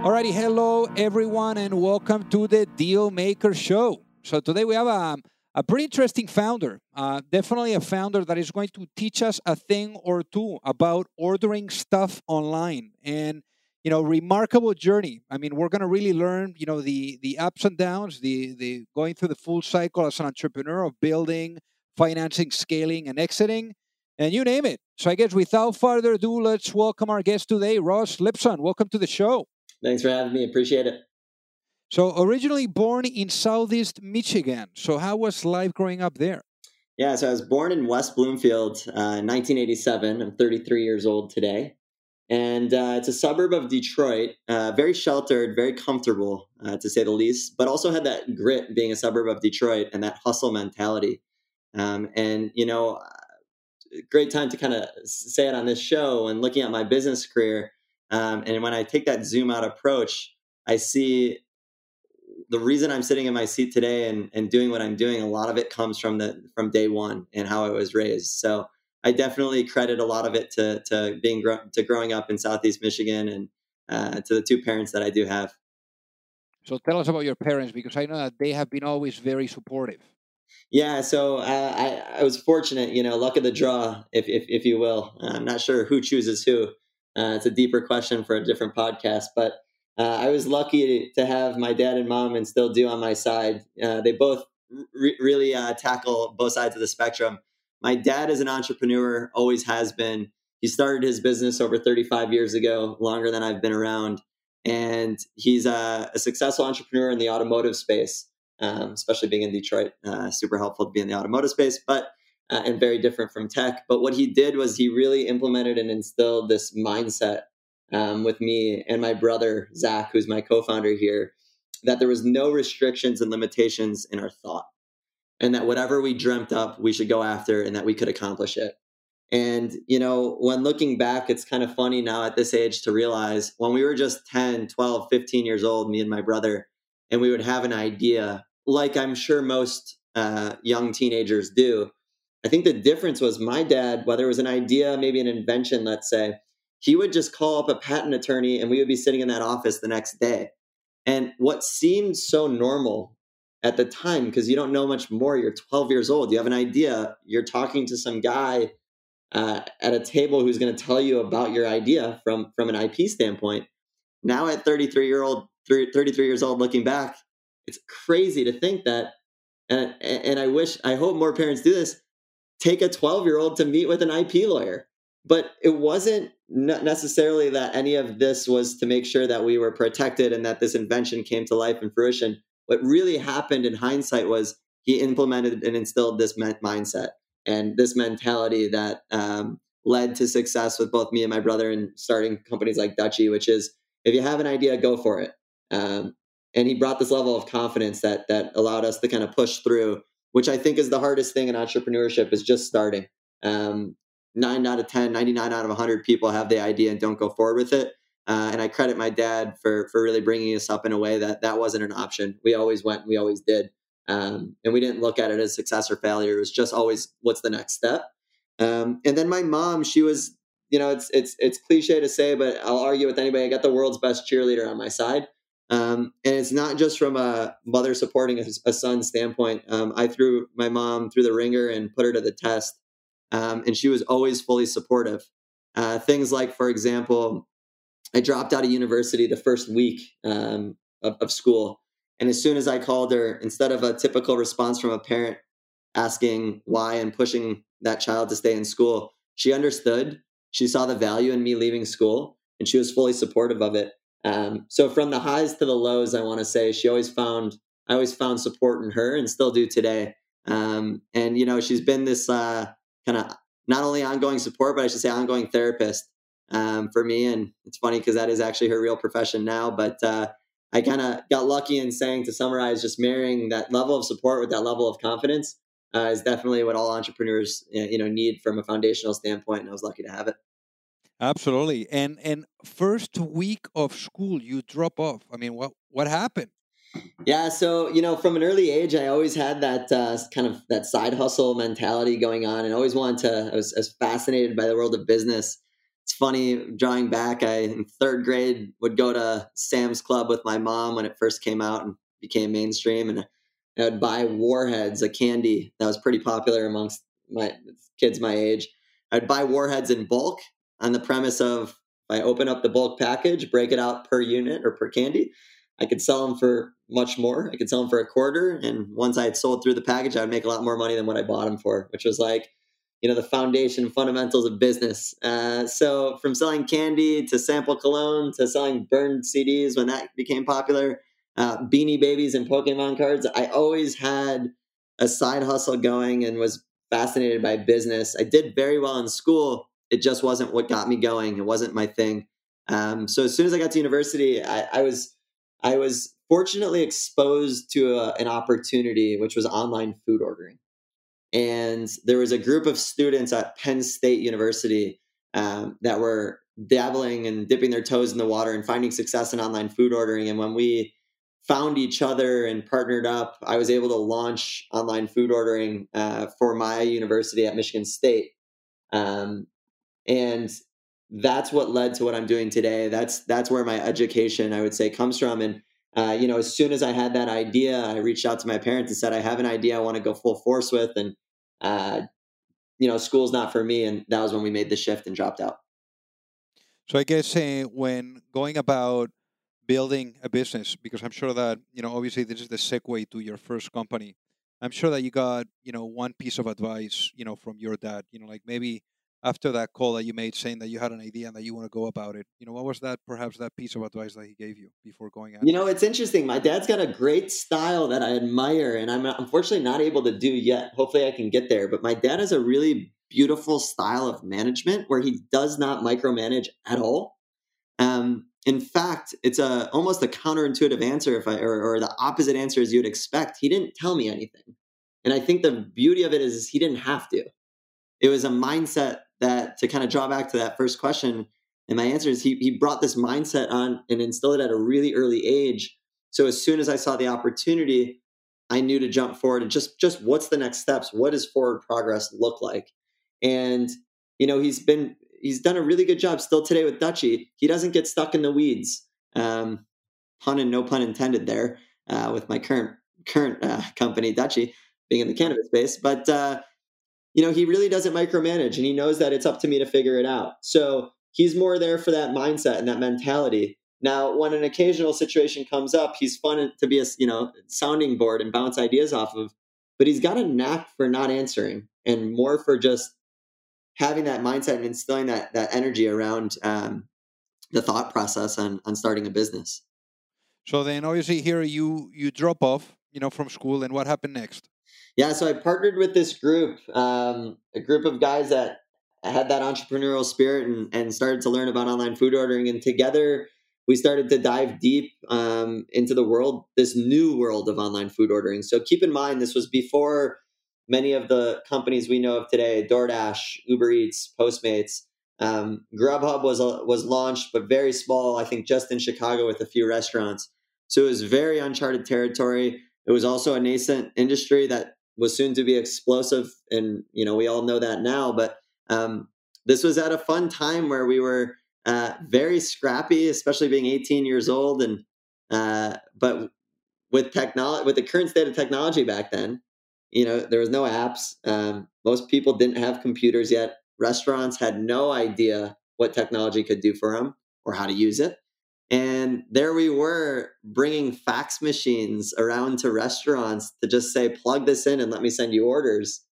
Alrighty, hello everyone, and welcome to the Deal Maker Show. So today we have a, a pretty interesting founder, uh, definitely a founder that is going to teach us a thing or two about ordering stuff online, and you know, remarkable journey. I mean, we're going to really learn, you know, the the ups and downs, the the going through the full cycle as an entrepreneur of building, financing, scaling, and exiting, and you name it. So I guess without further ado, let's welcome our guest today, Ross Lipson. Welcome to the show. Thanks for having me. Appreciate it. So, originally born in Southeast Michigan. So, how was life growing up there? Yeah, so I was born in West Bloomfield uh, in 1987. I'm 33 years old today. And uh, it's a suburb of Detroit, uh, very sheltered, very comfortable, uh, to say the least, but also had that grit being a suburb of Detroit and that hustle mentality. Um, and, you know, great time to kind of say it on this show and looking at my business career um, and when I take that zoom out approach, I see the reason I'm sitting in my seat today and, and doing what I'm doing. A lot of it comes from the from day one and how I was raised. So I definitely credit a lot of it to to being to growing up in Southeast Michigan and uh, to the two parents that I do have. So tell us about your parents because I know that they have been always very supportive. Yeah, so uh, I, I was fortunate, you know, luck of the draw, if, if, if you will. I'm not sure who chooses who, uh, it's a deeper question for a different podcast, but uh, I was lucky to have my dad and mom and still do on my side. Uh, they both re- really uh, tackle both sides of the spectrum. My dad is an entrepreneur, always has been. He started his business over 35 years ago, longer than I've been around. And he's a, a successful entrepreneur in the automotive space, um, especially being in Detroit. Uh, super helpful to be in the automotive space. But uh, and very different from tech. But what he did was he really implemented and instilled this mindset um, with me and my brother, Zach, who's my co founder here, that there was no restrictions and limitations in our thought. And that whatever we dreamt up, we should go after and that we could accomplish it. And, you know, when looking back, it's kind of funny now at this age to realize when we were just 10, 12, 15 years old, me and my brother, and we would have an idea, like I'm sure most uh, young teenagers do, I think the difference was my dad, whether it was an idea, maybe an invention, let's say, he would just call up a patent attorney and we would be sitting in that office the next day. And what seemed so normal at the time, because you don't know much more, you're 12 years old, you have an idea, you're talking to some guy uh, at a table who's going to tell you about your idea from, from an IP standpoint. Now at 33 year old, 33 years old, looking back, it's crazy to think that. And, and I wish, I hope more parents do this take a 12 year old to meet with an IP lawyer. But it wasn't necessarily that any of this was to make sure that we were protected and that this invention came to life and fruition. What really happened in hindsight was he implemented and instilled this mindset and this mentality that um, led to success with both me and my brother in starting companies like Dutchie, which is if you have an idea, go for it. Um, and he brought this level of confidence that that allowed us to kind of push through which I think is the hardest thing in entrepreneurship is just starting. Um, nine out of 10, 99 out of 100 people have the idea and don't go forward with it. Uh, and I credit my dad for, for really bringing us up in a way that that wasn't an option. We always went, we always did. Um, and we didn't look at it as success or failure. It was just always what's the next step. Um, and then my mom, she was you know, it's it's it's cliche to say, but I'll argue with anybody. I got the world's best cheerleader on my side. Um, and it's not just from a mother supporting a, a son standpoint. Um, I threw my mom through the ringer and put her to the test, um, and she was always fully supportive. Uh, things like, for example, I dropped out of university the first week um, of, of school, and as soon as I called her, instead of a typical response from a parent asking why and pushing that child to stay in school, she understood. She saw the value in me leaving school, and she was fully supportive of it. Um, so from the highs to the lows, I want to say she always found I always found support in her, and still do today. Um, and you know, she's been this uh, kind of not only ongoing support, but I should say ongoing therapist um, for me. And it's funny because that is actually her real profession now. But uh, I kind of got lucky in saying to summarize, just marrying that level of support with that level of confidence uh, is definitely what all entrepreneurs you know need from a foundational standpoint. And I was lucky to have it. Absolutely. And and first week of school, you drop off. I mean, what what happened? Yeah, so you know, from an early age, I always had that uh, kind of that side hustle mentality going on, and always wanted to. I was, I was fascinated by the world of business. It's funny drawing back. I in third grade would go to Sam's Club with my mom when it first came out and became mainstream, and I would buy Warheads, a candy that was pretty popular amongst my kids my age. I'd buy Warheads in bulk on the premise of if I open up the bulk package, break it out per unit or per candy, I could sell them for much more. I could sell them for a quarter. And once I had sold through the package, I would make a lot more money than what I bought them for, which was like, you know, the foundation fundamentals of business. Uh, so from selling candy to sample cologne to selling burned CDs when that became popular, uh, beanie babies and Pokemon cards, I always had a side hustle going and was fascinated by business. I did very well in school it just wasn't what got me going. It wasn't my thing. Um, so as soon as I got to university, I, I was I was fortunately exposed to a, an opportunity, which was online food ordering. And there was a group of students at Penn State University um, that were dabbling and dipping their toes in the water and finding success in online food ordering. And when we found each other and partnered up, I was able to launch online food ordering uh, for my university at Michigan State. Um, and that's what led to what I'm doing today. That's that's where my education, I would say, comes from. And uh, you know, as soon as I had that idea, I reached out to my parents and said, "I have an idea I want to go full force with," and uh, you know, school's not for me. And that was when we made the shift and dropped out. So I guess uh, when going about building a business, because I'm sure that you know, obviously, this is the segue to your first company. I'm sure that you got you know one piece of advice, you know, from your dad. You know, like maybe after that call that you made saying that you had an idea and that you want to go about it you know what was that perhaps that piece of advice that he gave you before going out? You know it's interesting my dad's got a great style that i admire and i'm unfortunately not able to do yet hopefully i can get there but my dad has a really beautiful style of management where he does not micromanage at all um, in fact it's a almost a counterintuitive answer if i or, or the opposite answer as you'd expect he didn't tell me anything and i think the beauty of it is he didn't have to it was a mindset that to kind of draw back to that first question and my answer is he, he brought this mindset on and instilled it at a really early age. So as soon as i saw the opportunity i knew to jump forward and just just what's the next steps? What does forward progress look like? And you know he's been he's done a really good job still today with dutchie he doesn't get stuck in the weeds um, pun and no pun intended there uh, with my current current uh, company dutchie being in the cannabis space but uh, you know, he really doesn't micromanage and he knows that it's up to me to figure it out. So he's more there for that mindset and that mentality. Now, when an occasional situation comes up, he's fun to be a you know sounding board and bounce ideas off of, but he's got a knack for not answering and more for just having that mindset and instilling that that energy around um, the thought process on on starting a business. So then, obviously, here you you drop off, you know, from school, and what happened next? Yeah, so I partnered with this group, um, a group of guys that had that entrepreneurial spirit and, and started to learn about online food ordering. And together, we started to dive deep um, into the world, this new world of online food ordering. So keep in mind, this was before many of the companies we know of today DoorDash, Uber Eats, Postmates. Um, Grubhub was uh, was launched, but very small. I think just in Chicago with a few restaurants. So it was very uncharted territory. It was also a nascent industry that was soon to be explosive, and you know we all know that now. But um, this was at a fun time where we were uh, very scrappy, especially being 18 years old. And uh, but with technology, with the current state of technology back then, you know, there was no apps. Um, most people didn't have computers yet. Restaurants had no idea what technology could do for them or how to use it. And there we were bringing fax machines around to restaurants to just say, plug this in and let me send you orders.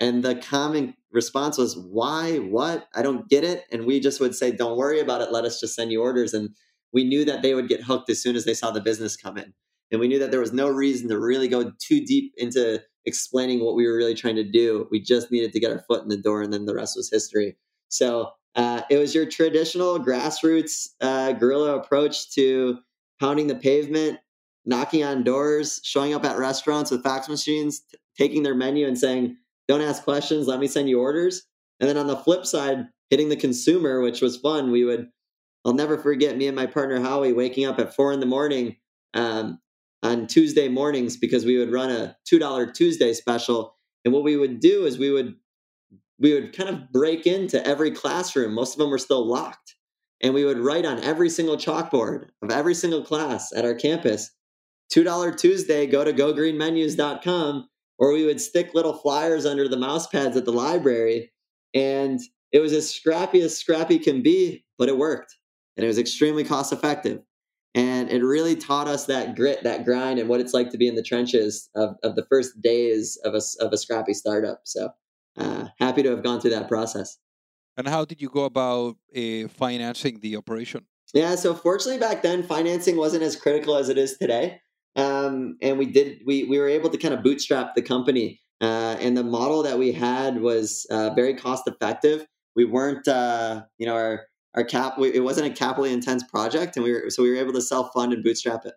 And the common response was, why? What? I don't get it. And we just would say, don't worry about it. Let us just send you orders. And we knew that they would get hooked as soon as they saw the business come in. And we knew that there was no reason to really go too deep into explaining what we were really trying to do. We just needed to get our foot in the door, and then the rest was history. So uh, it was your traditional grassroots uh, guerrilla approach to pounding the pavement, knocking on doors, showing up at restaurants with fax machines, t- taking their menu and saying, "Don't ask questions. Let me send you orders." And then on the flip side, hitting the consumer, which was fun. We would, I'll never forget me and my partner Howie waking up at four in the morning um, on Tuesday mornings because we would run a two dollar Tuesday special. And what we would do is we would we would kind of break into every classroom. Most of them were still locked. And we would write on every single chalkboard of every single class at our campus $2 Tuesday, go to gogreenmenus.com. Or we would stick little flyers under the mouse pads at the library. And it was as scrappy as scrappy can be, but it worked. And it was extremely cost effective. And it really taught us that grit, that grind, and what it's like to be in the trenches of, of the first days of a, of a scrappy startup. So uh, happy to have gone through that process. And how did you go about uh, financing the operation? Yeah, so fortunately back then financing wasn't as critical as it is today, um, and we did we we were able to kind of bootstrap the company, uh, and the model that we had was uh, very cost effective. We weren't, uh, you know, our our cap it wasn't a capitally intense project, and we were so we were able to self fund and bootstrap it.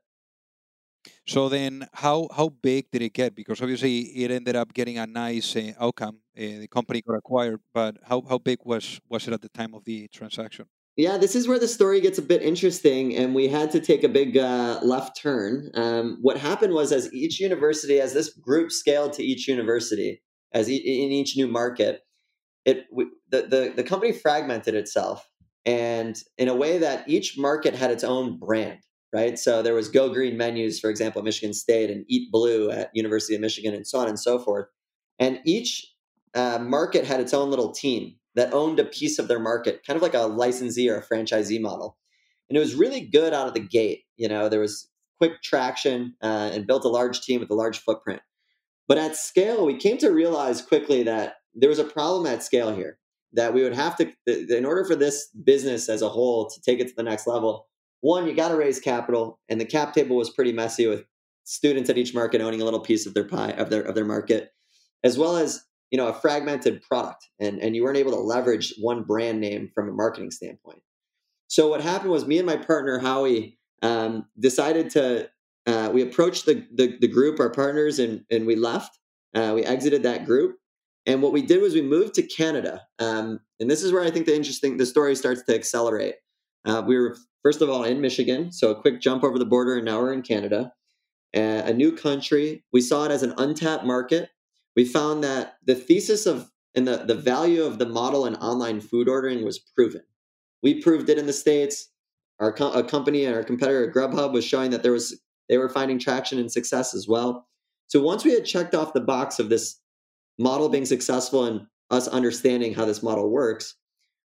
So then, how how big did it get? Because obviously, it ended up getting a nice uh, outcome. Uh, the company got acquired, but how how big was was it at the time of the transaction? Yeah, this is where the story gets a bit interesting, and we had to take a big uh, left turn. Um, what happened was, as each university, as this group scaled to each university, as e- in each new market, it the, the the company fragmented itself, and in a way that each market had its own brand right? So there was Go Green menus, for example, at Michigan State, and Eat Blue at University of Michigan, and so on and so forth. And each uh, market had its own little team that owned a piece of their market, kind of like a licensee or a franchisee model. And it was really good out of the gate. You know, there was quick traction uh, and built a large team with a large footprint. But at scale, we came to realize quickly that there was a problem at scale here. That we would have to, in order for this business as a whole to take it to the next level, one, you got to raise capital, and the cap table was pretty messy with students at each market owning a little piece of their pie of their of their market, as well as you know a fragmented product, and and you weren't able to leverage one brand name from a marketing standpoint. So what happened was me and my partner Howie um, decided to uh, we approached the, the, the group, our partners, and and we left. Uh, we exited that group, and what we did was we moved to Canada. Um, and this is where I think the interesting the story starts to accelerate. Uh, we were first of all in Michigan, so a quick jump over the border, and now we're in Canada, uh, a new country. We saw it as an untapped market. We found that the thesis of and the, the value of the model in online food ordering was proven. We proved it in the states. Our co- a company and our competitor Grubhub was showing that there was they were finding traction and success as well. So once we had checked off the box of this model being successful and us understanding how this model works,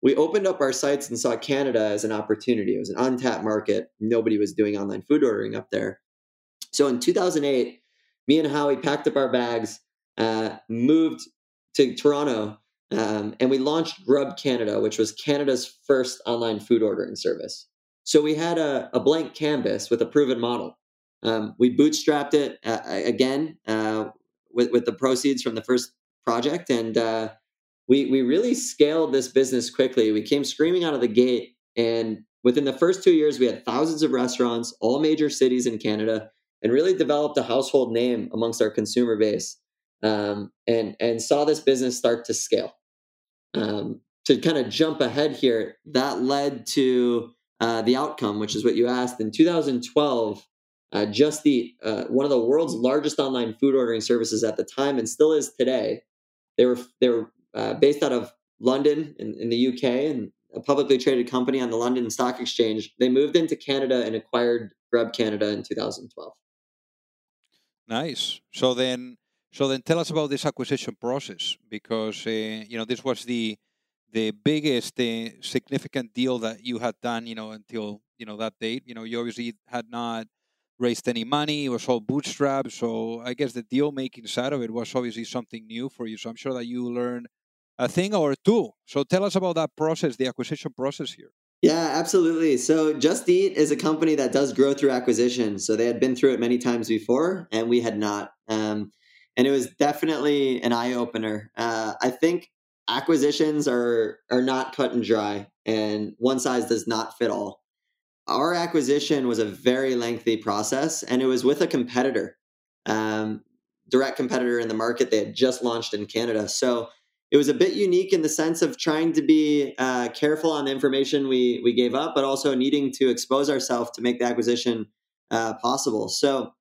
we opened up our sites and saw Canada as an opportunity. It was an untapped market. Nobody was doing online food ordering up there. So in 2008, me and Howie packed up our bags, uh, moved to Toronto, um, and we launched Grub Canada, which was Canada's first online food ordering service. So we had a, a blank canvas with a proven model. Um, we bootstrapped it uh, again uh, with, with the proceeds from the first project, and uh, we we really scaled this business quickly. We came screaming out of the gate, and within the first two years, we had thousands of restaurants, all major cities in Canada, and really developed a household name amongst our consumer base, um, and and saw this business start to scale. Um, to kind of jump ahead here, that led to uh, the outcome, which is what you asked in 2012. Uh, Just Eat uh, one of the world's largest online food ordering services at the time, and still is today. They were they were uh, based out of London in, in the UK and a publicly traded company on the London Stock Exchange. They moved into Canada and acquired Grub Canada in 2012. Nice. So then, so then, tell us about this acquisition process because uh, you know this was the the biggest uh, significant deal that you had done. You know until you know that date. You know you obviously had not raised any money. It was all bootstrap. So I guess the deal making side of it was obviously something new for you. So I'm sure that you learned a thing or two. So tell us about that process, the acquisition process here. Yeah, absolutely. So Just Eat is a company that does grow through acquisition. So they had been through it many times before, and we had not. Um, and it was definitely an eye opener. Uh, I think acquisitions are are not cut and dry, and one size does not fit all. Our acquisition was a very lengthy process, and it was with a competitor, um, direct competitor in the market. They had just launched in Canada, so it was a bit unique in the sense of trying to be uh, careful on the information we we gave up, but also needing to expose ourselves to make the acquisition uh, possible. So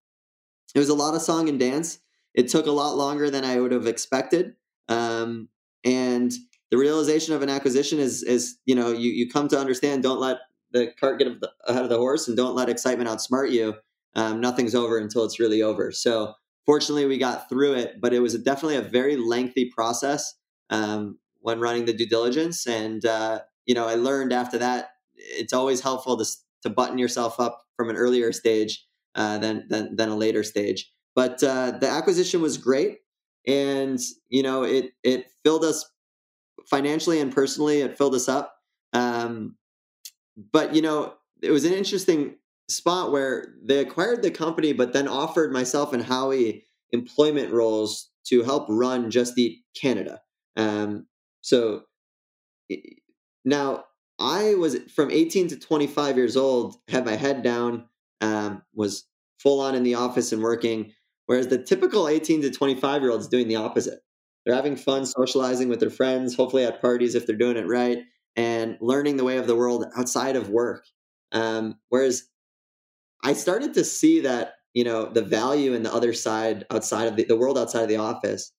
it was a lot of song and dance. It took a lot longer than I would have expected, um, and the realization of an acquisition is is you know you you come to understand. Don't let the cart get ahead of the horse, and don't let excitement outsmart you. Um, nothing's over until it's really over. So fortunately, we got through it, but it was definitely a very lengthy process um, when running the due diligence. And uh, you know, I learned after that it's always helpful to to button yourself up from an earlier stage uh, than, than than a later stage. But uh, the acquisition was great, and you know, it it filled us financially and personally. It filled us up. Um, but you know, it was an interesting spot where they acquired the company, but then offered myself and Howie employment roles to help run Just Eat Canada. Um, so now I was from 18 to 25 years old, had my head down, um, was full on in the office and working, whereas the typical 18 to 25 year old is doing the opposite. They're having fun socializing with their friends, hopefully at parties if they're doing it right, and learning the way of the world outside of work. Um, whereas I started to see that, you know, the value in the other side outside of the, the world outside of the office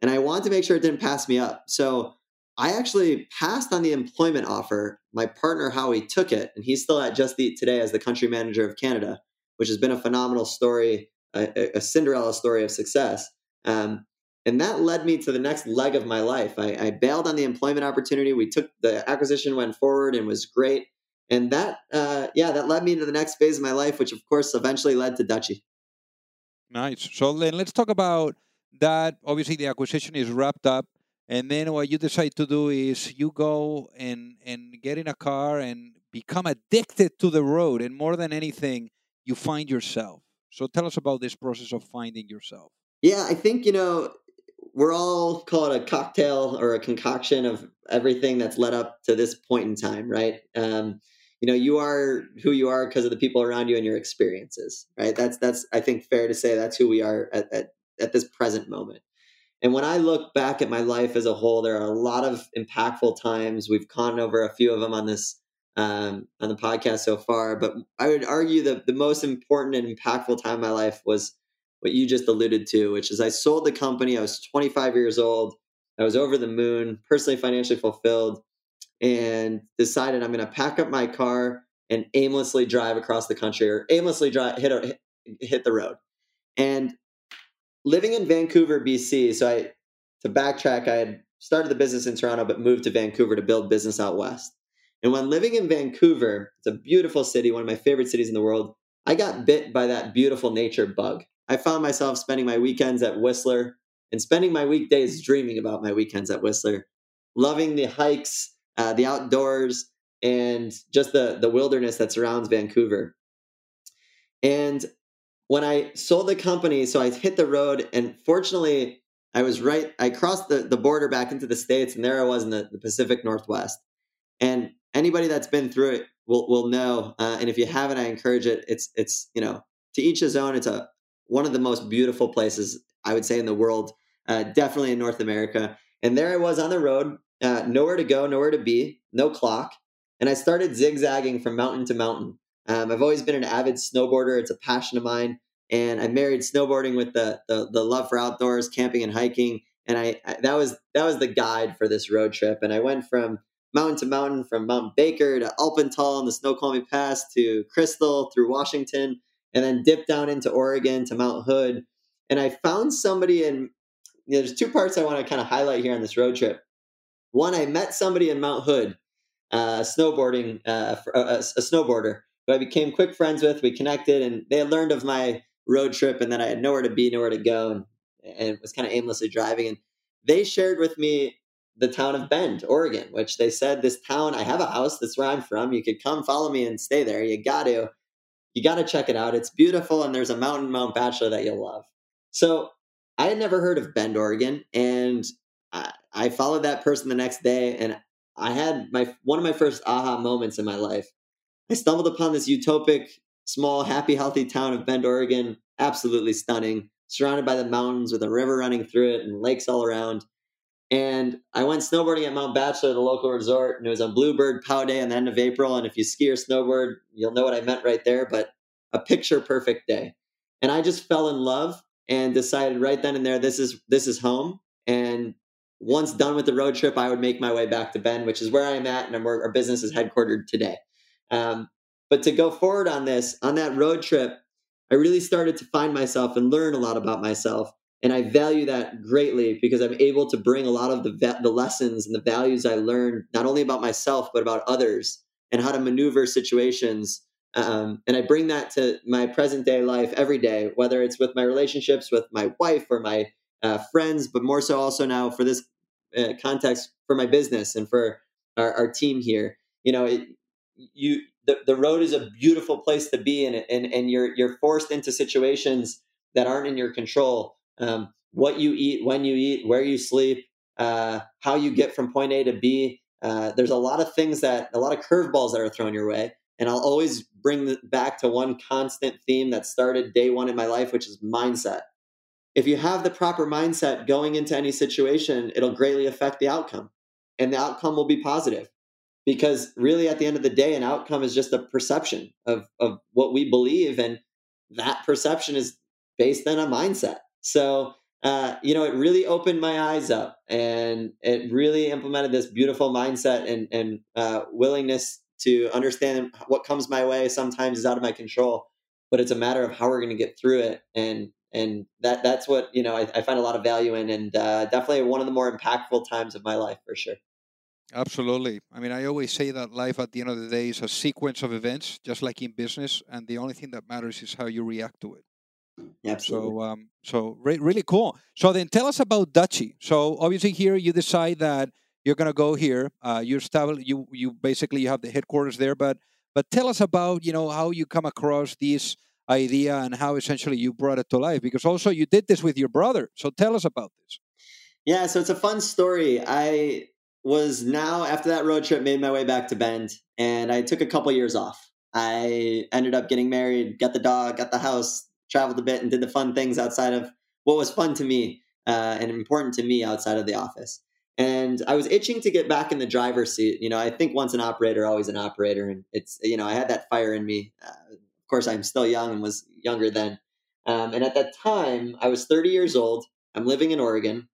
and I wanted to make sure it didn't pass me up. So I actually passed on the employment offer. My partner Howie took it, and he's still at Just Eat today as the country manager of Canada, which has been a phenomenal story, a, a Cinderella story of success. Um, and that led me to the next leg of my life. I, I, bailed on the employment opportunity. We took the acquisition, went forward, and was great. And that, uh, yeah, that led me to the next phase of my life, which of course eventually led to Dutchie. Nice. So then let's talk about that obviously the acquisition is wrapped up and then what you decide to do is you go and and get in a car and become addicted to the road and more than anything you find yourself so tell us about this process of finding yourself yeah i think you know we're all call it a cocktail or a concoction of everything that's led up to this point in time right um, you know you are who you are because of the people around you and your experiences right that's that's i think fair to say that's who we are at, at at this present moment. And when I look back at my life as a whole, there are a lot of impactful times. We've gone over a few of them on this um, on the podcast so far, but I would argue that the most important and impactful time in my life was what you just alluded to, which is I sold the company. I was 25 years old. I was over the moon, personally financially fulfilled, and decided I'm going to pack up my car and aimlessly drive across the country or aimlessly drive hit a, hit the road. And living in Vancouver, BC. So I, to backtrack, I had started the business in Toronto, but moved to Vancouver to build business out west. And when living in Vancouver, it's a beautiful city, one of my favorite cities in the world. I got bit by that beautiful nature bug. I found myself spending my weekends at Whistler and spending my weekdays dreaming about my weekends at Whistler, loving the hikes, uh, the outdoors, and just the the wilderness that surrounds Vancouver. And when I sold the company, so I hit the road, and fortunately, I was right. I crossed the, the border back into the states, and there I was in the, the Pacific Northwest. And anybody that's been through it will will know. Uh, and if you haven't, I encourage it. It's it's you know to each his own. It's a one of the most beautiful places I would say in the world, uh, definitely in North America. And there I was on the road, uh, nowhere to go, nowhere to be, no clock, and I started zigzagging from mountain to mountain. Um, I've always been an avid snowboarder. It's a passion of mine. And I married snowboarding with the, the, the love for outdoors, camping and hiking. and I, I that was that was the guide for this road trip. And I went from mountain to mountain, from Mount Baker to Alpental and the Snoqualmie Pass to Crystal through Washington, and then dipped down into Oregon to Mount Hood. And I found somebody in. You know, there's two parts I want to kind of highlight here on this road trip. One, I met somebody in Mount Hood, uh, snowboarding, uh, a, a snowboarder who I became quick friends with. We connected, and they had learned of my road trip, and then I had nowhere to be, nowhere to go, and and was kind of aimlessly driving. And they shared with me the town of Bend, Oregon, which they said this town, I have a house, that's where I'm from. You could come follow me and stay there. You got to, you got to check it out. It's beautiful, and there's a mountain, Mount Bachelor, that you'll love. So I had never heard of Bend, Oregon, and I, I followed that person the next day, and I had my one of my first aha moments in my life. I stumbled upon this utopic, small, happy, healthy town of Bend, Oregon. Absolutely stunning surrounded by the mountains with a river running through it and lakes all around. And I went snowboarding at Mount Bachelor, the local resort, and it was on Bluebird Pow Day on the end of April. And if you ski or snowboard, you'll know what I meant right there, but a picture perfect day. And I just fell in love and decided right then and there, this is this is home. And once done with the road trip, I would make my way back to Bend, which is where I'm at, and where our business is headquartered today. Um, but to go forward on this, on that road trip, I really started to find myself and learn a lot about myself. And I value that greatly because I'm able to bring a lot of the, the lessons and the values I learned, not only about myself, but about others and how to maneuver situations. Um, and I bring that to my present day life every day, whether it's with my relationships with my wife or my uh, friends, but more so also now for this uh, context for my business and for our, our team here. You know, it, you the, the road is a beautiful place to be in and, and you're you're forced into situations that aren't in your control um, what you eat when you eat where you sleep uh, how you get from point a to b. Uh, there's a lot of things that a lot of curveballs that are thrown your way and i'll always bring back to one constant theme that started day one in my life which is mindset. If you have the proper mindset going into any situation it'll greatly affect the outcome and the outcome will be positive because really at the end of the day an outcome is just a perception of of what we believe and that perception is based on a mindset so uh, you know it really opened my eyes up and it really implemented this beautiful mindset and and uh, willingness to understand what comes my way sometimes is out of my control but it's a matter of how we're going to get through it and and that that's what you know I, I find a lot of value in and uh, definitely one of the more impactful times of my life for sure Absolutely. I mean, I always say that life at the end of the day is a sequence of events, just like in business, and the only thing that matters is how you react to it. Absolutely. So, um, so re- really cool. So then, tell us about Dutchie. So obviously, here you decide that you're going to go here. Uh, you establish you you basically you have the headquarters there, but but tell us about you know how you come across this idea and how essentially you brought it to life because also you did this with your brother. So tell us about this. Yeah, so it's a fun story. I was now after that road trip made my way back to Bend and I took a couple years off. I ended up getting married, got the dog, got the house, traveled a bit and did the fun things outside of what was fun to me uh, and important to me outside of the office. And I was itching to get back in the driver's seat. You know, I think once an operator, always an operator. And it's, you know, I had that fire in me. Uh, of course, I'm still young and was younger then. Um, and at that time, I was 30 years old. I'm living in Oregon.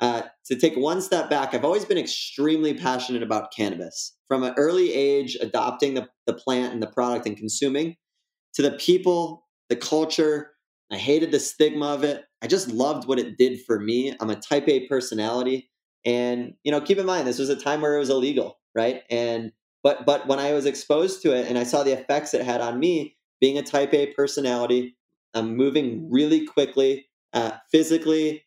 Uh, to take one step back, I've always been extremely passionate about cannabis. From an early age, adopting the, the plant and the product and consuming, to the people, the culture. I hated the stigma of it. I just loved what it did for me. I'm a type A personality. And, you know, keep in mind, this was a time where it was illegal, right? And, but, but when I was exposed to it and I saw the effects it had on me, being a type A personality, I'm moving really quickly, uh, physically,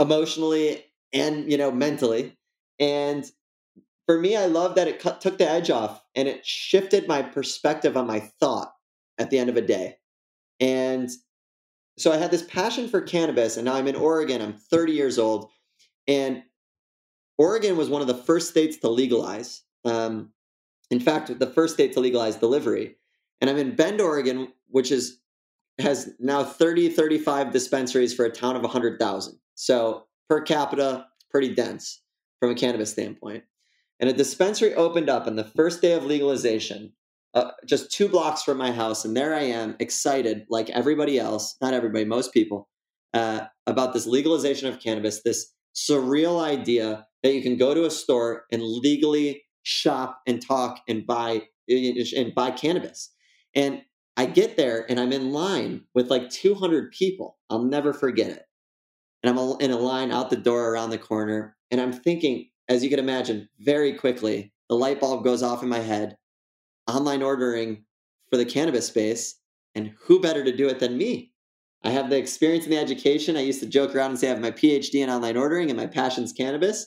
emotionally and you know mentally and for me i love that it cut, took the edge off and it shifted my perspective on my thought at the end of a day and so i had this passion for cannabis and now i'm in oregon i'm 30 years old and oregon was one of the first states to legalize um, in fact the first state to legalize delivery and i'm in bend oregon which is has now 30 35 dispensaries for a town of 100000 so per capita, pretty dense from a cannabis standpoint. And a dispensary opened up on the first day of legalization, uh, just two blocks from my house. And there I am, excited, like everybody else, not everybody, most people, uh, about this legalization of cannabis, this surreal idea that you can go to a store and legally shop and talk and buy and buy cannabis. And I get there and I'm in line with like 200 people. I'll never forget it. And I'm in a line out the door around the corner. And I'm thinking, as you can imagine, very quickly, the light bulb goes off in my head. Online ordering for the cannabis space. And who better to do it than me? I have the experience and the education. I used to joke around and say I have my PhD in online ordering and my passion's cannabis.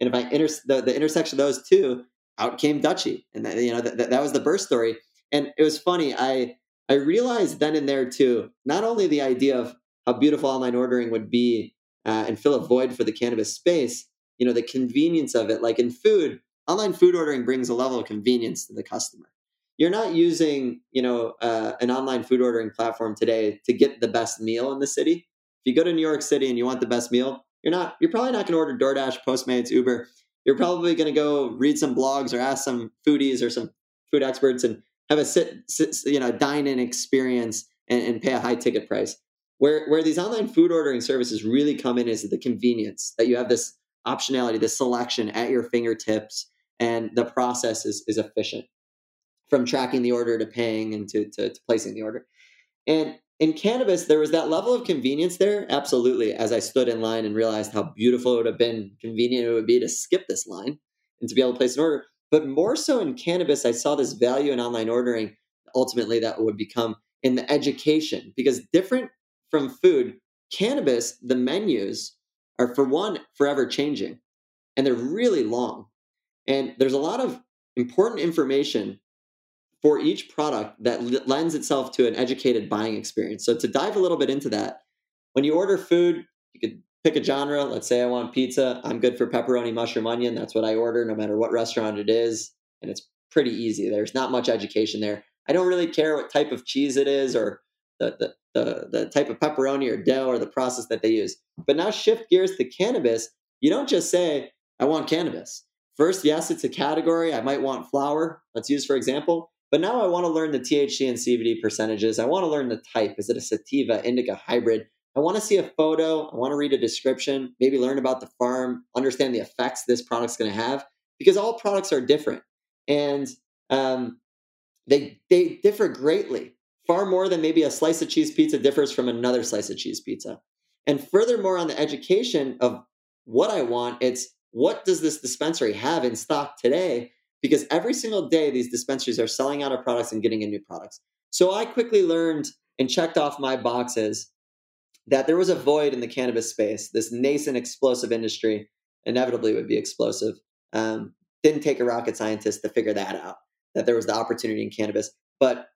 And if I inter- the, the intersection of those two, out came Dutchie, and that, you know that, that was the birth story. And it was funny. I I realized then and there too, not only the idea of how beautiful online ordering would be uh, and fill a void for the cannabis space, you know, the convenience of it. Like in food, online food ordering brings a level of convenience to the customer you're not using you know uh, an online food ordering platform today to get the best meal in the city. If you go to new york city and you want the best meal you're not you're probably not going to order doordash postmates uber. You're probably going to go read some blogs or ask some foodies or some food experts and have a sit, sit you know dine in experience and, and pay a high ticket price. Where where these online food ordering services really come in is the convenience that you have this optionality this selection at your fingertips and the process is, is efficient from tracking the order to paying and to, to, to placing the order. And in cannabis, there was that level of convenience there. Absolutely. As I stood in line and realized how beautiful it would have been, convenient it would be to skip this line and to be able to place an order. But more so in cannabis, I saw this value in online ordering ultimately that would become in the education because different from food, cannabis, the menus are for one, forever changing and they're really long. And there's a lot of important information for each product that lends itself to an educated buying experience. So to dive a little bit into that, when you order food, you could pick a genre. Let's say I want pizza. I'm good for pepperoni, mushroom, onion. That's what I order, no matter what restaurant it is. And it's pretty easy. There's not much education there. I don't really care what type of cheese it is or the, the, the, the type of pepperoni or dough or the process that they use. But now shift gears to cannabis. You don't just say, I want cannabis. First, yes, it's a category. I might want flower. Let's use, for example. But now I want to learn the THC and CBD percentages. I want to learn the type. Is it a sativa, indica, hybrid? I want to see a photo. I want to read a description, maybe learn about the farm, understand the effects this product's going to have, because all products are different. And um, they, they differ greatly, far more than maybe a slice of cheese pizza differs from another slice of cheese pizza. And furthermore, on the education of what I want, it's what does this dispensary have in stock today because every single day these dispensaries are selling out of products and getting in new products. So I quickly learned and checked off my boxes that there was a void in the cannabis space. This nascent explosive industry inevitably would be explosive. Um, didn't take a rocket scientist to figure that out, that there was the opportunity in cannabis. But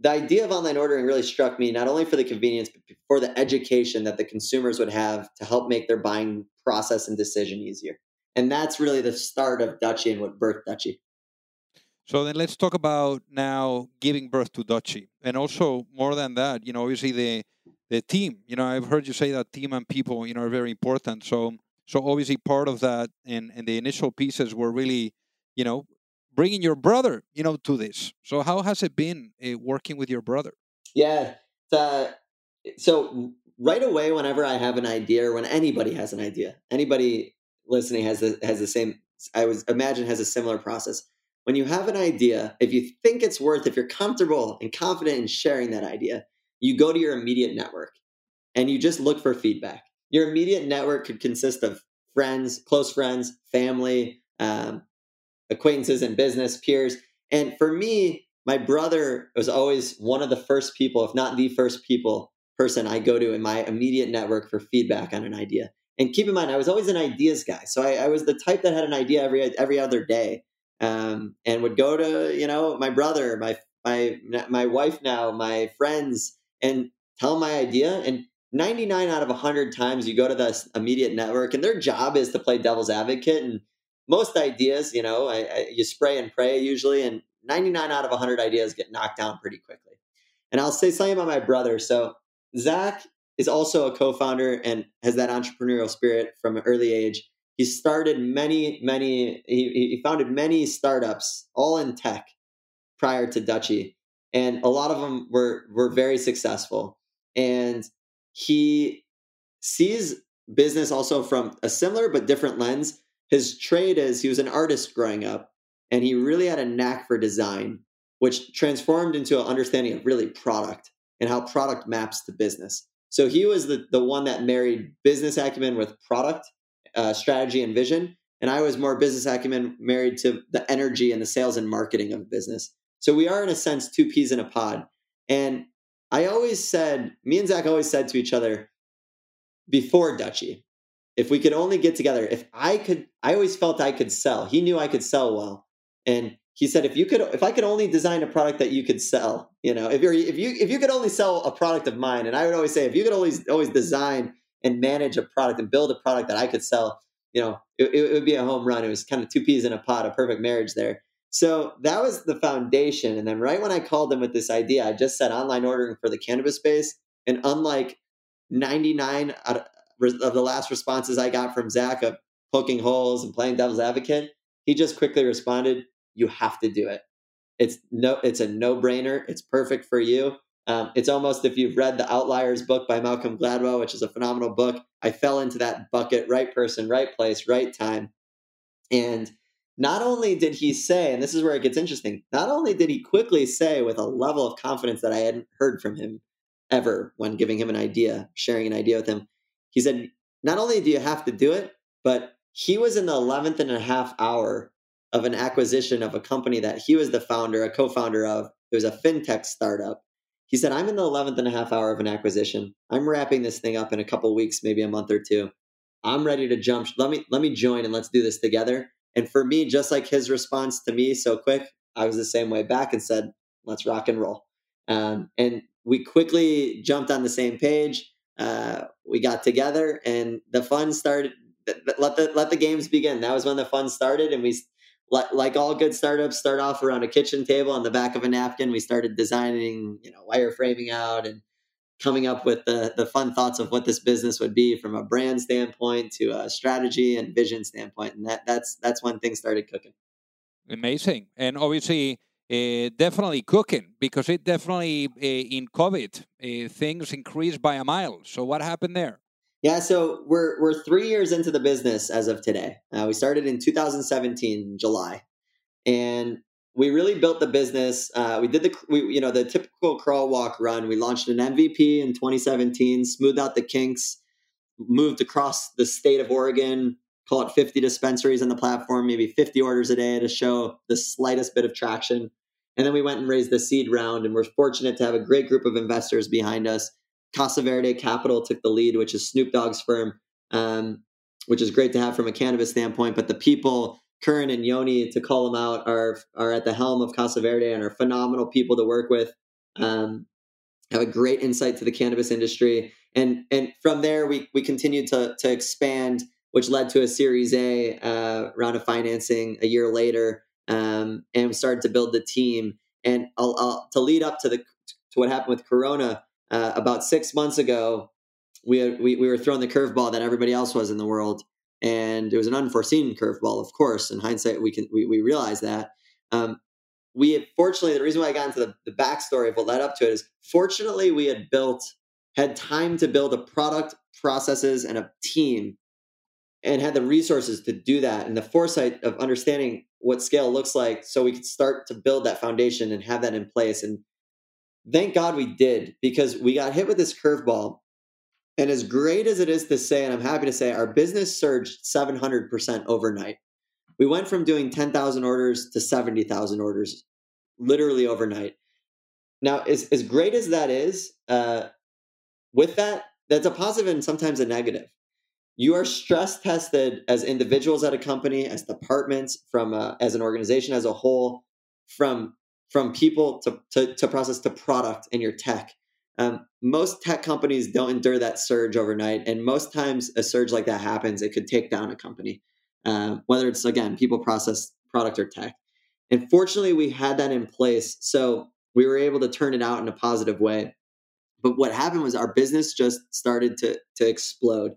the idea of online ordering really struck me not only for the convenience, but for the education that the consumers would have to help make their buying process and decision easier. And that's really the start of Dutchie and what birthed Dutchie. So then let's talk about now giving birth to Dutchie. And also more than that, you know, obviously the the team. You know, I've heard you say that team and people, you know, are very important. So so obviously part of that and, and the initial pieces were really, you know, bringing your brother, you know, to this. So how has it been uh, working with your brother? Yeah. Uh, so right away, whenever I have an idea or when anybody has an idea, anybody listening has the has the same I was imagine has a similar process. When you have an idea, if you think it's worth, if you're comfortable and confident in sharing that idea, you go to your immediate network and you just look for feedback. Your immediate network could consist of friends, close friends, family, um, acquaintances in business, peers. And for me, my brother was always one of the first people, if not the first people person I go to in my immediate network for feedback on an idea. And keep in mind, I was always an ideas guy. So I, I was the type that had an idea every every other day, um, and would go to you know my brother, my my my wife now, my friends, and tell my idea. And 99 out of 100 times you go to this immediate network, and their job is to play devil's advocate. And most ideas, you know, I, I, you spray and pray usually, and 99 out of 100 ideas get knocked down pretty quickly. And I'll say something about my brother. So Zach is also a co-founder and has that entrepreneurial spirit from an early age. He started many, many. He, he founded many startups, all in tech, prior to Dutchie, and a lot of them were were very successful. And he sees business also from a similar but different lens. His trade is he was an artist growing up and he really had a knack for design, which transformed into an understanding of really product and how product maps to business. So he was the, the one that married business acumen with product uh, strategy and vision. And I was more business acumen married to the energy and the sales and marketing of business. So we are, in a sense, two peas in a pod. And I always said, me and Zach always said to each other before Dutchie, if we could only get together, if I could, I always felt I could sell. He knew I could sell well. And he said, if you could, if I could only design a product that you could sell, you know, if you're, if you, if you could only sell a product of mine, and I would always say, if you could always, always design and manage a product and build a product that I could sell, you know, it, it would be a home run. It was kind of two peas in a pod, a perfect marriage there. So that was the foundation. And then right when I called them with this idea, I just said online ordering for the cannabis space. And unlike 99 of the last responses I got from Zach of poking holes and playing devil's advocate, he just quickly responded, "You have to do it. It's no, it's a no brainer. It's perfect for you. Um, it's almost if you've read the Outliers book by Malcolm Gladwell, which is a phenomenal book. I fell into that bucket, right person, right place, right time. And not only did he say, and this is where it gets interesting, not only did he quickly say with a level of confidence that I hadn't heard from him ever when giving him an idea, sharing an idea with him, he said, not only do you have to do it, but he was in the 11th and a half hour of an acquisition of a company that he was the founder, a co founder of. It was a fintech startup he said, I'm in the 11th and a half hour of an acquisition. I'm wrapping this thing up in a couple weeks, maybe a month or two. I'm ready to jump. Let me let me join and let's do this together. And for me, just like his response to me so quick, I was the same way back and said, let's rock and roll. Um, and we quickly jumped on the same page. Uh, we got together and the fun started. Let the let the games begin. That was when the fun started, and we like like all good startups start off around a kitchen table on the back of a napkin. We started designing you know wireframing out and coming up with the the fun thoughts of what this business would be from a brand standpoint to a strategy and vision standpoint. And that that's that's when things started cooking. Amazing. And obviously uh, definitely cooking because it definitely uh, in covid uh, things increased by a mile. So what happened there yeah, so we're we're three years into the business as of today. Uh, we started in 2017 July, and we really built the business. Uh, we did the we, you know the typical crawl walk run. We launched an MVP in 2017, smoothed out the kinks, moved across the state of Oregon, call it 50 dispensaries on the platform, maybe 50 orders a day to show the slightest bit of traction. And then we went and raised the seed round, and we're fortunate to have a great group of investors behind us Casa Verde Capital took the lead, which is Snoop Dogg's firm, um, which is great to have from a cannabis standpoint. But the people, Karan and Yoni, to call them out, are are at the helm of Casa Verde and are phenomenal people to work with. Um, have a great insight to the cannabis industry, and and from there we we continued to to expand, which led to a Series A uh, round of financing a year later, um, and started to build the team. And I'll, I'll, to lead up to the to what happened with Corona, uh, about six months ago, we, we we were throwing the curveball that everybody else was in the world, and it was an unforeseen curveball, of course. In hindsight, we can we, we realize that. Um, we had, fortunately the reason why I got into the, the backstory of what led up to it is fortunately we had built had time to build a product, processes, and a team, and had the resources to do that, and the foresight of understanding what scale looks like, so we could start to build that foundation and have that in place. And thank God we did because we got hit with this curveball. And as great as it is to say, and I'm happy to say, our business surged 700% overnight. We went from doing 10,000 orders to 70,000 orders literally overnight. Now, as, as great as that is, uh, with that, that's a positive and sometimes a negative. You are stress tested as individuals at a company, as departments, from a, as an organization as a whole, from from people to, to, to process to product in your tech. Um, most tech companies don't endure that surge overnight. And most times a surge like that happens, it could take down a company, uh, whether it's, again, people process, product, or tech. And fortunately, we had that in place. So we were able to turn it out in a positive way. But what happened was our business just started to, to explode.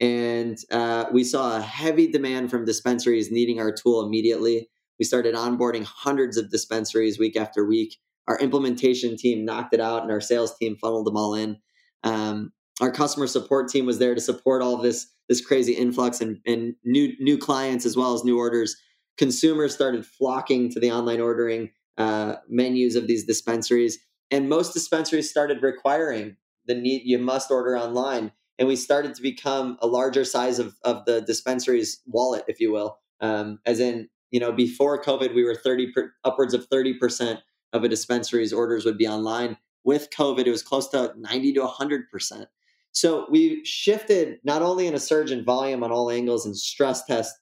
And uh, we saw a heavy demand from dispensaries needing our tool immediately. We started onboarding hundreds of dispensaries week after week. Our implementation team knocked it out, and our sales team funneled them all in. Um, our customer support team was there to support all this this crazy influx and, and new new clients as well as new orders. Consumers started flocking to the online ordering uh, menus of these dispensaries, and most dispensaries started requiring the need you must order online. And we started to become a larger size of, of the dispensary's wallet, if you will. Um, as in, you know, before COVID, we were 30 per, upwards of 30% of a dispensary's orders would be online. With COVID, it was close to 90 to 100%. So we shifted not only in a surge in volume on all angles and stress test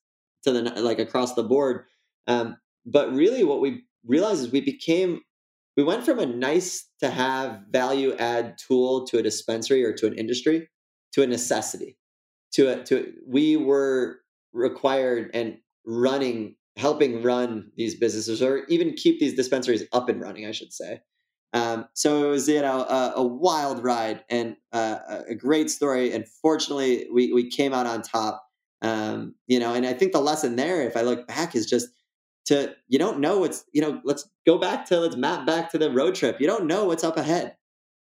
to the like across the board, um, but really what we realized is we became we went from a nice to have value add tool to a dispensary or to an industry to a necessity to a, to we were required and running helping run these businesses or even keep these dispensaries up and running i should say um, so it was you know a, a wild ride and uh, a great story. And fortunately, we we came out on top. Um, you know, and I think the lesson there, if I look back, is just to you don't know what's you know. Let's go back to let's map back to the road trip. You don't know what's up ahead,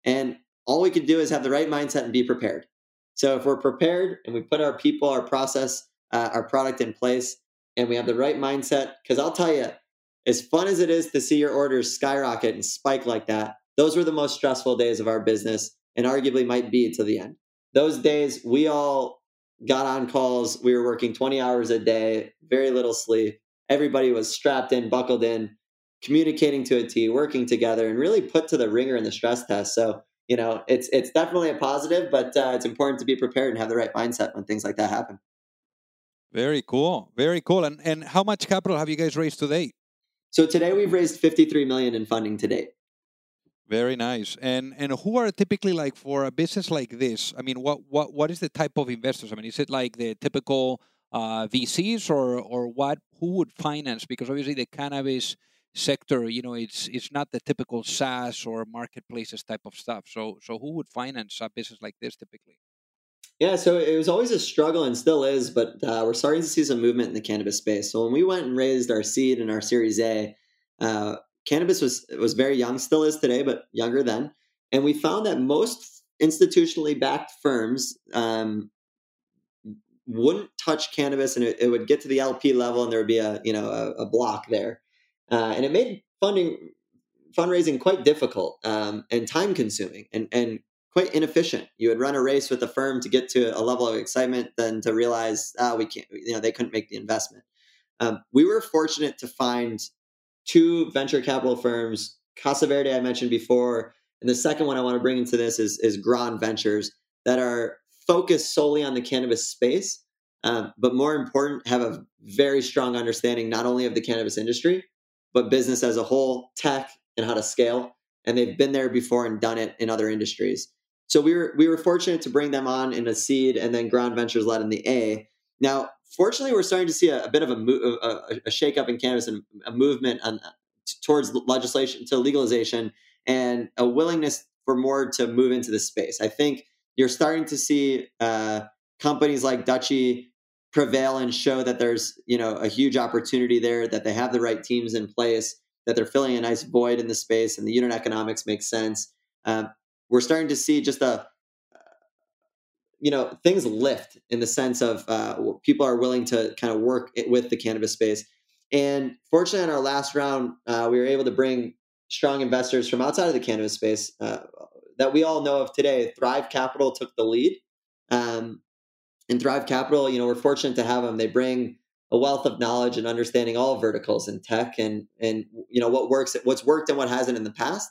and all we can do is have the right mindset and be prepared. So if we're prepared and we put our people, our process, uh, our product in place, and we have the right mindset, because I'll tell you, as fun as it is to see your orders skyrocket and spike like that, those were the most stressful days of our business and arguably might be to the end. Those days, we all got on calls. We were working 20 hours a day, very little sleep. Everybody was strapped in, buckled in, communicating to a T, working together, and really put to the ringer in the stress test. So, you know, it's it's definitely a positive, but uh, it's important to be prepared and have the right mindset when things like that happen. Very cool, very cool. And and how much capital have you guys raised to date? So today we've raised 53 million in funding to date. Very nice. And and who are typically like for a business like this? I mean, what what what is the type of investors? I mean, is it like the typical uh, VCs or or what? Who would finance? Because obviously the cannabis sector, you know, it's it's not the typical SaaS or marketplaces type of stuff. So so who would finance a business like this typically? Yeah, so it was always a struggle and still is, but uh, we're starting to see some movement in the cannabis space. So when we went and raised our seed and our Series A, uh, cannabis was was very young, still is today, but younger then. And we found that most institutionally backed firms um, wouldn't touch cannabis, and it, it, would get to the LP level, and there would be a you know a, a block there, uh, and it made funding fundraising quite difficult um, and time consuming and and quite inefficient. You would run a race with a firm to get to a level of excitement, then to realize, oh, we can't, you know, they couldn't make the investment. Um, we were fortunate to find two venture capital firms, Casa Verde, I mentioned before, and the second one I want to bring into this is, is Gron Ventures that are focused solely on the cannabis space, um, but more important, have a very strong understanding not only of the cannabis industry, but business as a whole, tech, and how to scale. And they've been there before and done it in other industries. So we were we were fortunate to bring them on in a seed, and then Gron Ventures led in the A. Now, fortunately, we're starting to see a, a bit of a, a, a shakeup in cannabis and a movement on, towards legislation to legalization and a willingness for more to move into the space. I think you're starting to see uh, companies like Dutchie prevail and show that there's you know a huge opportunity there, that they have the right teams in place, that they're filling a nice void in the space, and the unit economics make sense. Um, we're starting to see just a you know things lift in the sense of uh, people are willing to kind of work with the cannabis space. And fortunately in our last round uh, we were able to bring strong investors from outside of the cannabis space uh, that we all know of today. Thrive capital took the lead um, and thrive capital you know we're fortunate to have them they bring a wealth of knowledge and understanding all verticals in tech and and you know what works what's worked and what hasn't in the past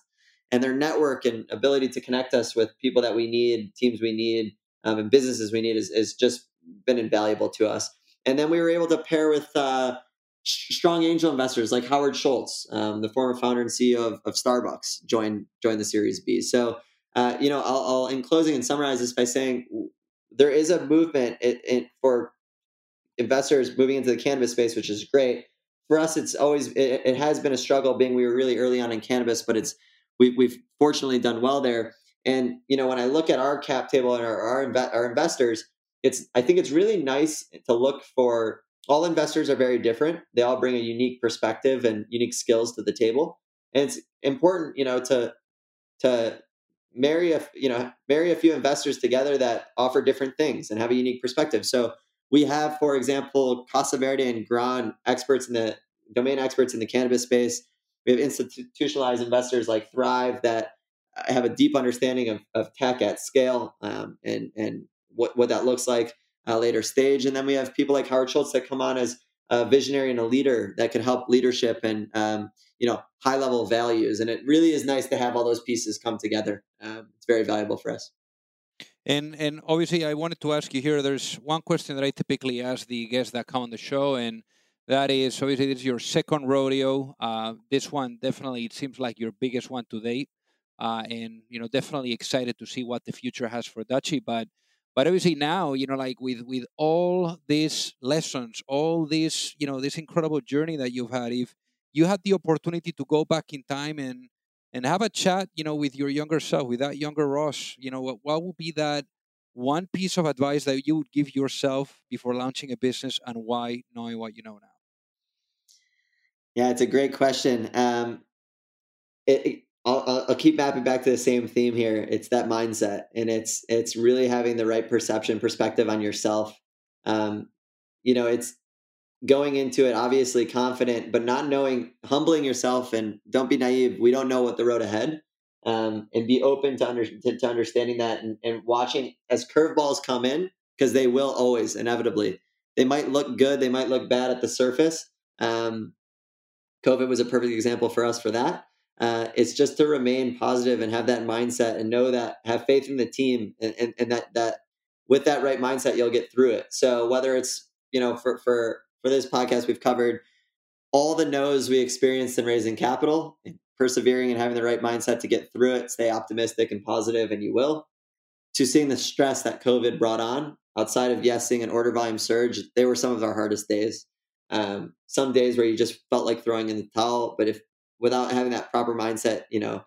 and their network and ability to connect us with people that we need, teams we need, um, and businesses we need is, is just been invaluable to us. And then we were able to pair with uh, strong angel investors like Howard Schultz, um, the former founder and CEO of, of Starbucks, joined joined the Series B. So, uh, you know, I'll, I'll, in closing and summarize this by saying there is a movement in, in, for investors moving into the cannabis space, which is great. For us, it's always it, it has been a struggle, being we were really early on in cannabis, but it's we, we've fortunately done well there. And you know, when I look at our cap table and our our, inve- our investors, it's I think it's really nice to look for. All investors are very different. They all bring a unique perspective and unique skills to the table, and it's important, you know, to to marry a you know marry a few investors together that offer different things and have a unique perspective. So we have, for example, Casa Verde and Gron experts in the domain experts in the cannabis space. We have institutionalized investors like Thrive that have a deep understanding of, of tech at scale um, and and what, what that looks like uh, later stage. And then we have people like Howard Schultz that come on as a visionary and a leader that can help leadership and um, you know high level values. And it really is nice to have all those pieces come together. Um, it's very valuable for us. And and obviously, I wanted to ask you here. There's one question that I typically ask the guests that come on the show, and that is obviously this is your second rodeo. Uh, this one definitely it seems like your biggest one to date, uh, and you know definitely excited to see what the future has for Dutchie. But but obviously now you know like with with all these lessons, all this you know this incredible journey that you've had, if you had the opportunity to go back in time and and have a chat, you know, with your younger self, with that younger Ross, you know, what, what would be that one piece of advice that you would give yourself before launching a business and why, knowing what you know now? Yeah, it's a great question. Um, it, it, I'll, I'll keep mapping back to the same theme here. It's that mindset, and it's it's really having the right perception, perspective on yourself. Um, you know, it's going into it obviously confident, but not knowing, humbling yourself, and don't be naive. We don't know what the road ahead, um, and be open to, under, to, to understanding that and, and watching as curveballs come in because they will always inevitably. They might look good, they might look bad at the surface. Um, COVID was a perfect example for us for that. Uh, it's just to remain positive and have that mindset and know that have faith in the team and, and, and that that with that right mindset you'll get through it. So whether it's you know for for for this podcast, we've covered all the no's we experienced in raising capital, and persevering and having the right mindset to get through it, stay optimistic and positive, and you will. To seeing the stress that COVID brought on, outside of yes, seeing an order volume surge, they were some of our hardest days. Um, some days where you just felt like throwing in the towel, but if without having that proper mindset, you know,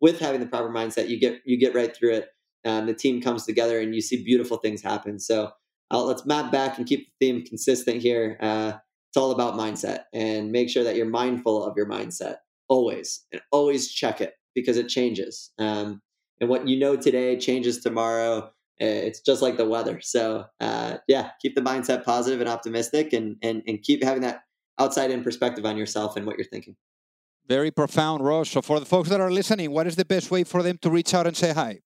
with having the proper mindset, you get you get right through it. Um, the team comes together and you see beautiful things happen. So uh, let's map back and keep the theme consistent here. Uh, it's all about mindset and make sure that you're mindful of your mindset always and always check it because it changes. Um, and what you know today changes tomorrow. It's just like the weather. So uh, yeah, keep the mindset positive and optimistic, and and and keep having that outside in perspective on yourself and what you're thinking. Very profound, Ross. So for the folks that are listening, what is the best way for them to reach out and say hi?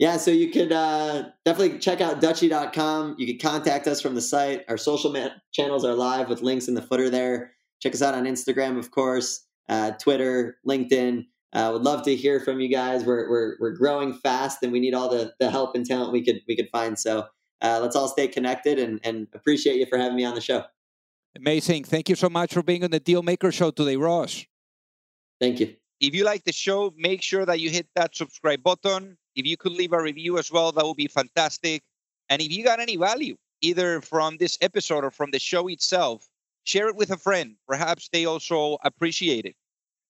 yeah, so you could uh, definitely check out Dutchie.com. You can contact us from the site. Our social channels are live with links in the footer there. Check us out on Instagram, of course, uh, Twitter, LinkedIn. Uh, would love to hear from you guys. We're, we're, we're growing fast and we need all the, the help and talent we could we could find. So uh, let's all stay connected and, and appreciate you for having me on the show. Amazing. Thank you so much for being on the Deal Maker Show today, Ross. Thank you. If you like the show, make sure that you hit that subscribe button if you could leave a review as well, that would be fantastic. And if you got any value, either from this episode or from the show itself, share it with a friend. Perhaps they also appreciate it.